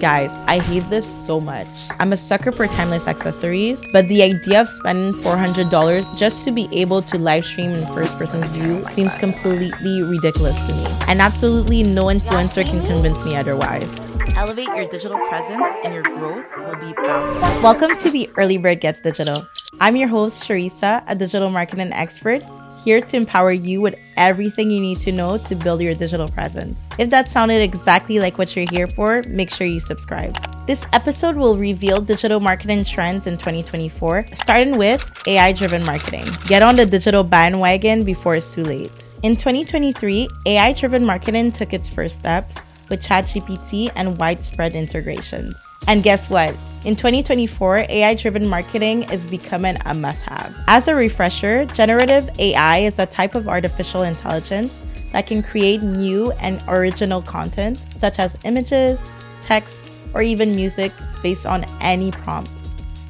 Guys, I hate this so much. I'm a sucker for timeless accessories, but the idea of spending $400 just to be able to live stream in first person view seems completely ridiculous to me. And absolutely no influencer can convince me otherwise. Elevate your digital presence and your growth will be boundless. Welcome to the Early Bird Gets Digital. I'm your host, Sherisa, a digital marketing expert here to empower you with everything you need to know to build your digital presence. If that sounded exactly like what you're here for, make sure you subscribe. This episode will reveal digital marketing trends in 2024, starting with AI driven marketing. Get on the digital bandwagon before it's too late. In 2023, AI driven marketing took its first steps with ChatGPT and widespread integrations. And guess what? In 2024, AI driven marketing is becoming a must have. As a refresher, generative AI is a type of artificial intelligence that can create new and original content, such as images, text, or even music based on any prompt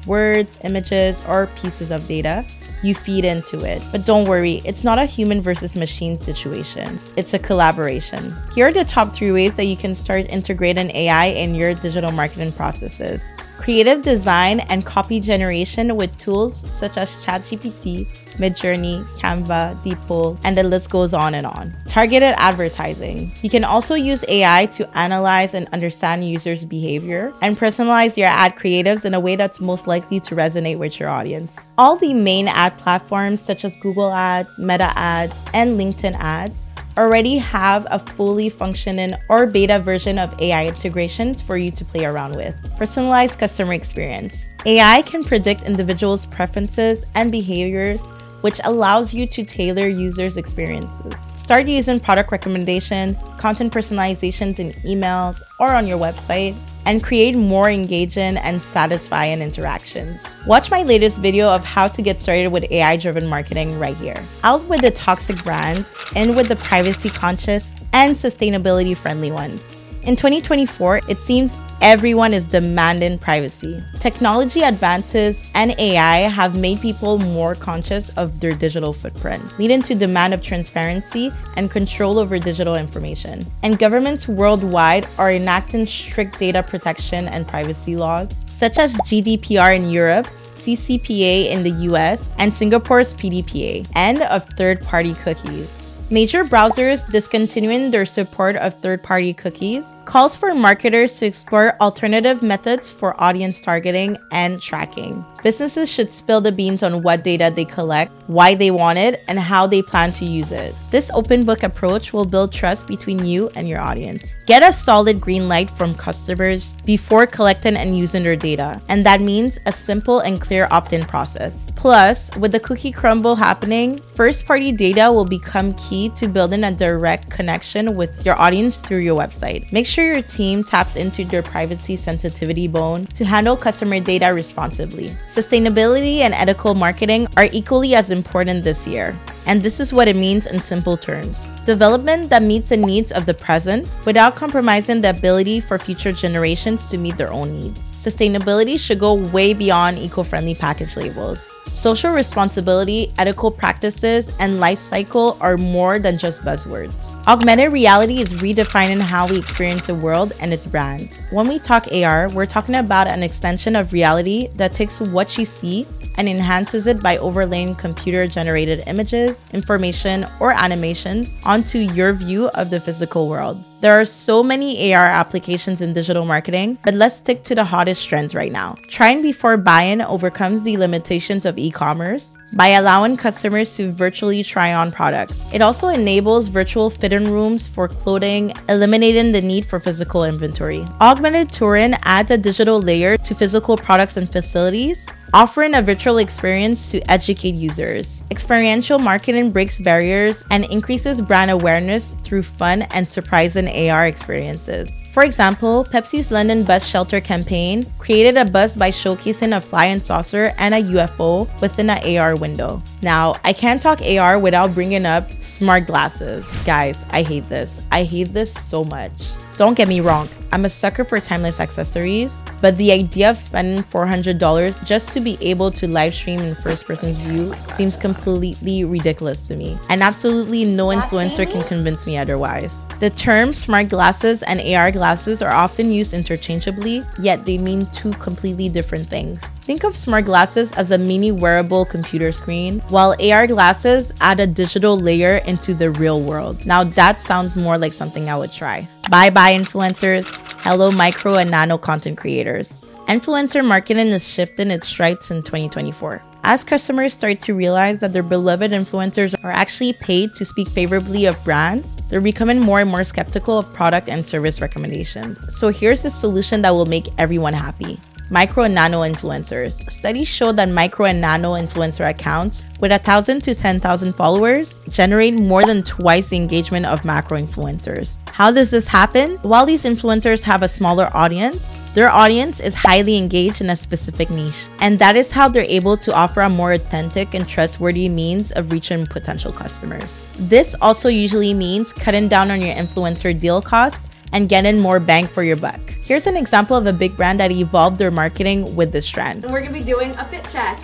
words, images, or pieces of data you feed into it. But don't worry, it's not a human versus machine situation, it's a collaboration. Here are the top three ways that you can start integrating AI in your digital marketing processes creative design and copy generation with tools such as ChatGPT, Midjourney, Canva, DeepL, and the list goes on and on. Targeted advertising. You can also use AI to analyze and understand users' behavior and personalize your ad creatives in a way that's most likely to resonate with your audience. All the main ad platforms such as Google Ads, Meta Ads, and LinkedIn Ads already have a fully functioning or beta version of AI integrations for you to play around with. Personalized customer experience. AI can predict individuals' preferences and behaviors, which allows you to tailor users' experiences. Start using product recommendation, content personalizations in emails or on your website, and create more engaging and satisfying interactions. Watch my latest video of how to get started with AI driven marketing right here. Out with the toxic brands, in with the privacy conscious and sustainability friendly ones. In 2024, it seems everyone is demanding privacy. Technology advances and AI have made people more conscious of their digital footprint, leading to demand of transparency and control over digital information. And governments worldwide are enacting strict data protection and privacy laws, such as GDPR in Europe CCPA in the US, and Singapore's PDPA, and of third party cookies. Major browsers discontinuing their support of third party cookies calls for marketers to explore alternative methods for audience targeting and tracking. Businesses should spill the beans on what data they collect, why they want it, and how they plan to use it. This open book approach will build trust between you and your audience. Get a solid green light from customers before collecting and using their data, and that means a simple and clear opt in process. Plus, with the cookie crumble happening, first party data will become key to building a direct connection with your audience through your website. Make sure your team taps into your privacy sensitivity bone to handle customer data responsibly. Sustainability and ethical marketing are equally as important this year. And this is what it means in simple terms development that meets the needs of the present without compromising the ability for future generations to meet their own needs. Sustainability should go way beyond eco friendly package labels. Social responsibility, ethical practices, and life cycle are more than just buzzwords. Augmented reality is redefining how we experience the world and its brands. When we talk AR, we're talking about an extension of reality that takes what you see and enhances it by overlaying computer generated images, information, or animations onto your view of the physical world. There are so many AR applications in digital marketing, but let's stick to the hottest trends right now. Trying before buying overcomes the limitations of e commerce by allowing customers to virtually try on products. It also enables virtual fitting rooms for clothing, eliminating the need for physical inventory. Augmented touring adds a digital layer to physical products and facilities offering a virtual experience to educate users. Experiential marketing breaks barriers and increases brand awareness through fun and surprising AR experiences. For example, Pepsi's London Bus Shelter campaign created a bus by showcasing a flying saucer and a UFO within an AR window. Now, I can't talk AR without bringing up smart glasses. Guys, I hate this. I hate this so much. Don't get me wrong, I'm a sucker for timeless accessories, but the idea of spending $400 just to be able to live stream in first person view seems completely ridiculous to me. And absolutely no influencer can convince me otherwise. The terms smart glasses and AR glasses are often used interchangeably, yet they mean two completely different things. Think of smart glasses as a mini wearable computer screen, while AR glasses add a digital layer into the real world. Now that sounds more like something I would try. Bye bye, influencers. Hello, micro and nano content creators. Influencer marketing is shifting its stripes in 2024. As customers start to realize that their beloved influencers are actually paid to speak favorably of brands, they're becoming more and more skeptical of product and service recommendations. So here's the solution that will make everyone happy. Micro and nano influencers. Studies show that micro and nano influencer accounts with 1,000 to 10,000 followers generate more than twice the engagement of macro influencers. How does this happen? While these influencers have a smaller audience, their audience is highly engaged in a specific niche, and that is how they're able to offer a more authentic and trustworthy means of reaching potential customers. This also usually means cutting down on your influencer deal costs and getting more bang for your buck. Here's an example of a big brand that evolved their marketing with this trend. And we're gonna be doing a fit check.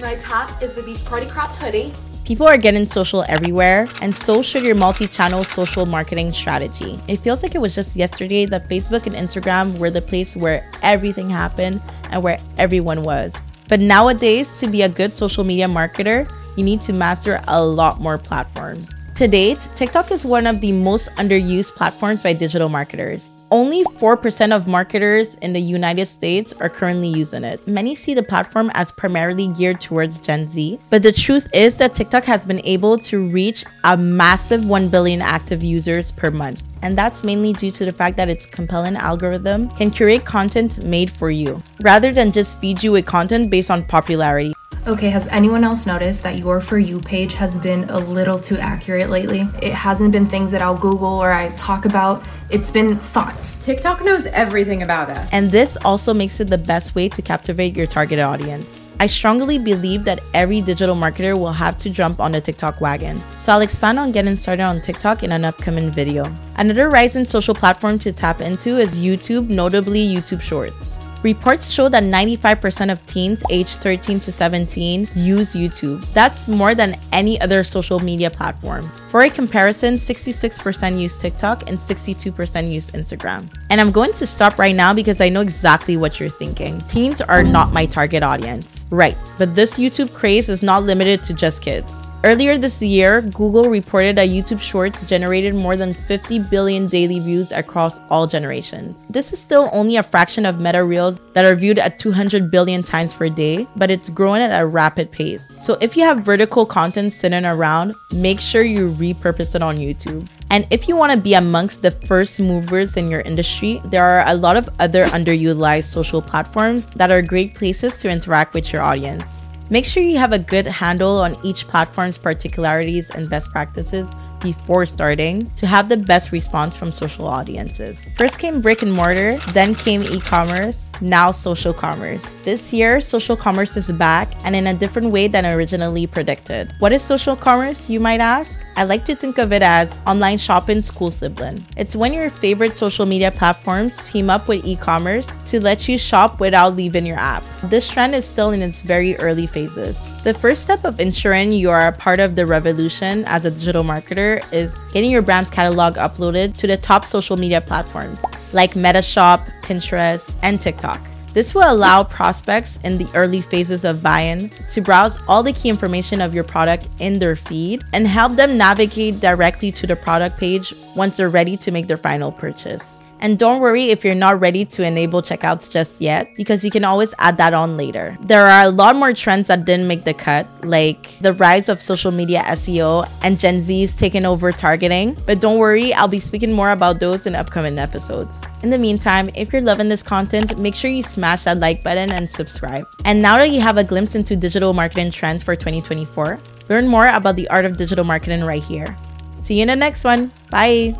My top is the Beach Party Cropped Hoodie. People are getting social everywhere, and so should your multi channel social marketing strategy. It feels like it was just yesterday that Facebook and Instagram were the place where everything happened and where everyone was. But nowadays, to be a good social media marketer, you need to master a lot more platforms. To date, TikTok is one of the most underused platforms by digital marketers. Only 4% of marketers in the United States are currently using it. Many see the platform as primarily geared towards Gen Z, but the truth is that TikTok has been able to reach a massive 1 billion active users per month. And that's mainly due to the fact that its compelling algorithm can curate content made for you, rather than just feed you with content based on popularity. Okay, has anyone else noticed that your For You page has been a little too accurate lately? It hasn't been things that I'll Google or I talk about, it's been thoughts. TikTok knows everything about us. And this also makes it the best way to captivate your target audience. I strongly believe that every digital marketer will have to jump on the TikTok wagon. So I'll expand on getting started on TikTok in an upcoming video. Another rising social platform to tap into is YouTube, notably YouTube Shorts. Reports show that 95% of teens aged 13 to 17 use YouTube. That's more than any other social media platform. For a comparison, 66% use TikTok and 62% use Instagram. And I'm going to stop right now because I know exactly what you're thinking. Teens are not my target audience. Right, but this YouTube craze is not limited to just kids. Earlier this year, Google reported that YouTube Shorts generated more than 50 billion daily views across all generations. This is still only a fraction of Meta Reels that are viewed at 200 billion times per day, but it's growing at a rapid pace. So if you have vertical content sitting around, make sure you repurpose it on YouTube. And if you want to be amongst the first movers in your industry, there are a lot of other underutilized social platforms that are great places to interact with your audience. Make sure you have a good handle on each platform's particularities and best practices before starting to have the best response from social audiences. First came brick and mortar, then came e commerce, now social commerce. This year, social commerce is back and in a different way than originally predicted. What is social commerce, you might ask? I like to think of it as online shopping school sibling. It's when your favorite social media platforms team up with e commerce to let you shop without leaving your app. This trend is still in its very early phases. The first step of ensuring you are a part of the revolution as a digital marketer is getting your brand's catalog uploaded to the top social media platforms like Metashop, Pinterest, and TikTok. This will allow prospects in the early phases of buy-in to browse all the key information of your product in their feed and help them navigate directly to the product page once they're ready to make their final purchase. And don't worry if you're not ready to enable checkouts just yet, because you can always add that on later. There are a lot more trends that didn't make the cut, like the rise of social media SEO and Gen Z's taking over targeting. But don't worry, I'll be speaking more about those in upcoming episodes. In the meantime, if you're loving this content, make sure you smash that like button and subscribe. And now that you have a glimpse into digital marketing trends for 2024, learn more about the art of digital marketing right here. See you in the next one. Bye.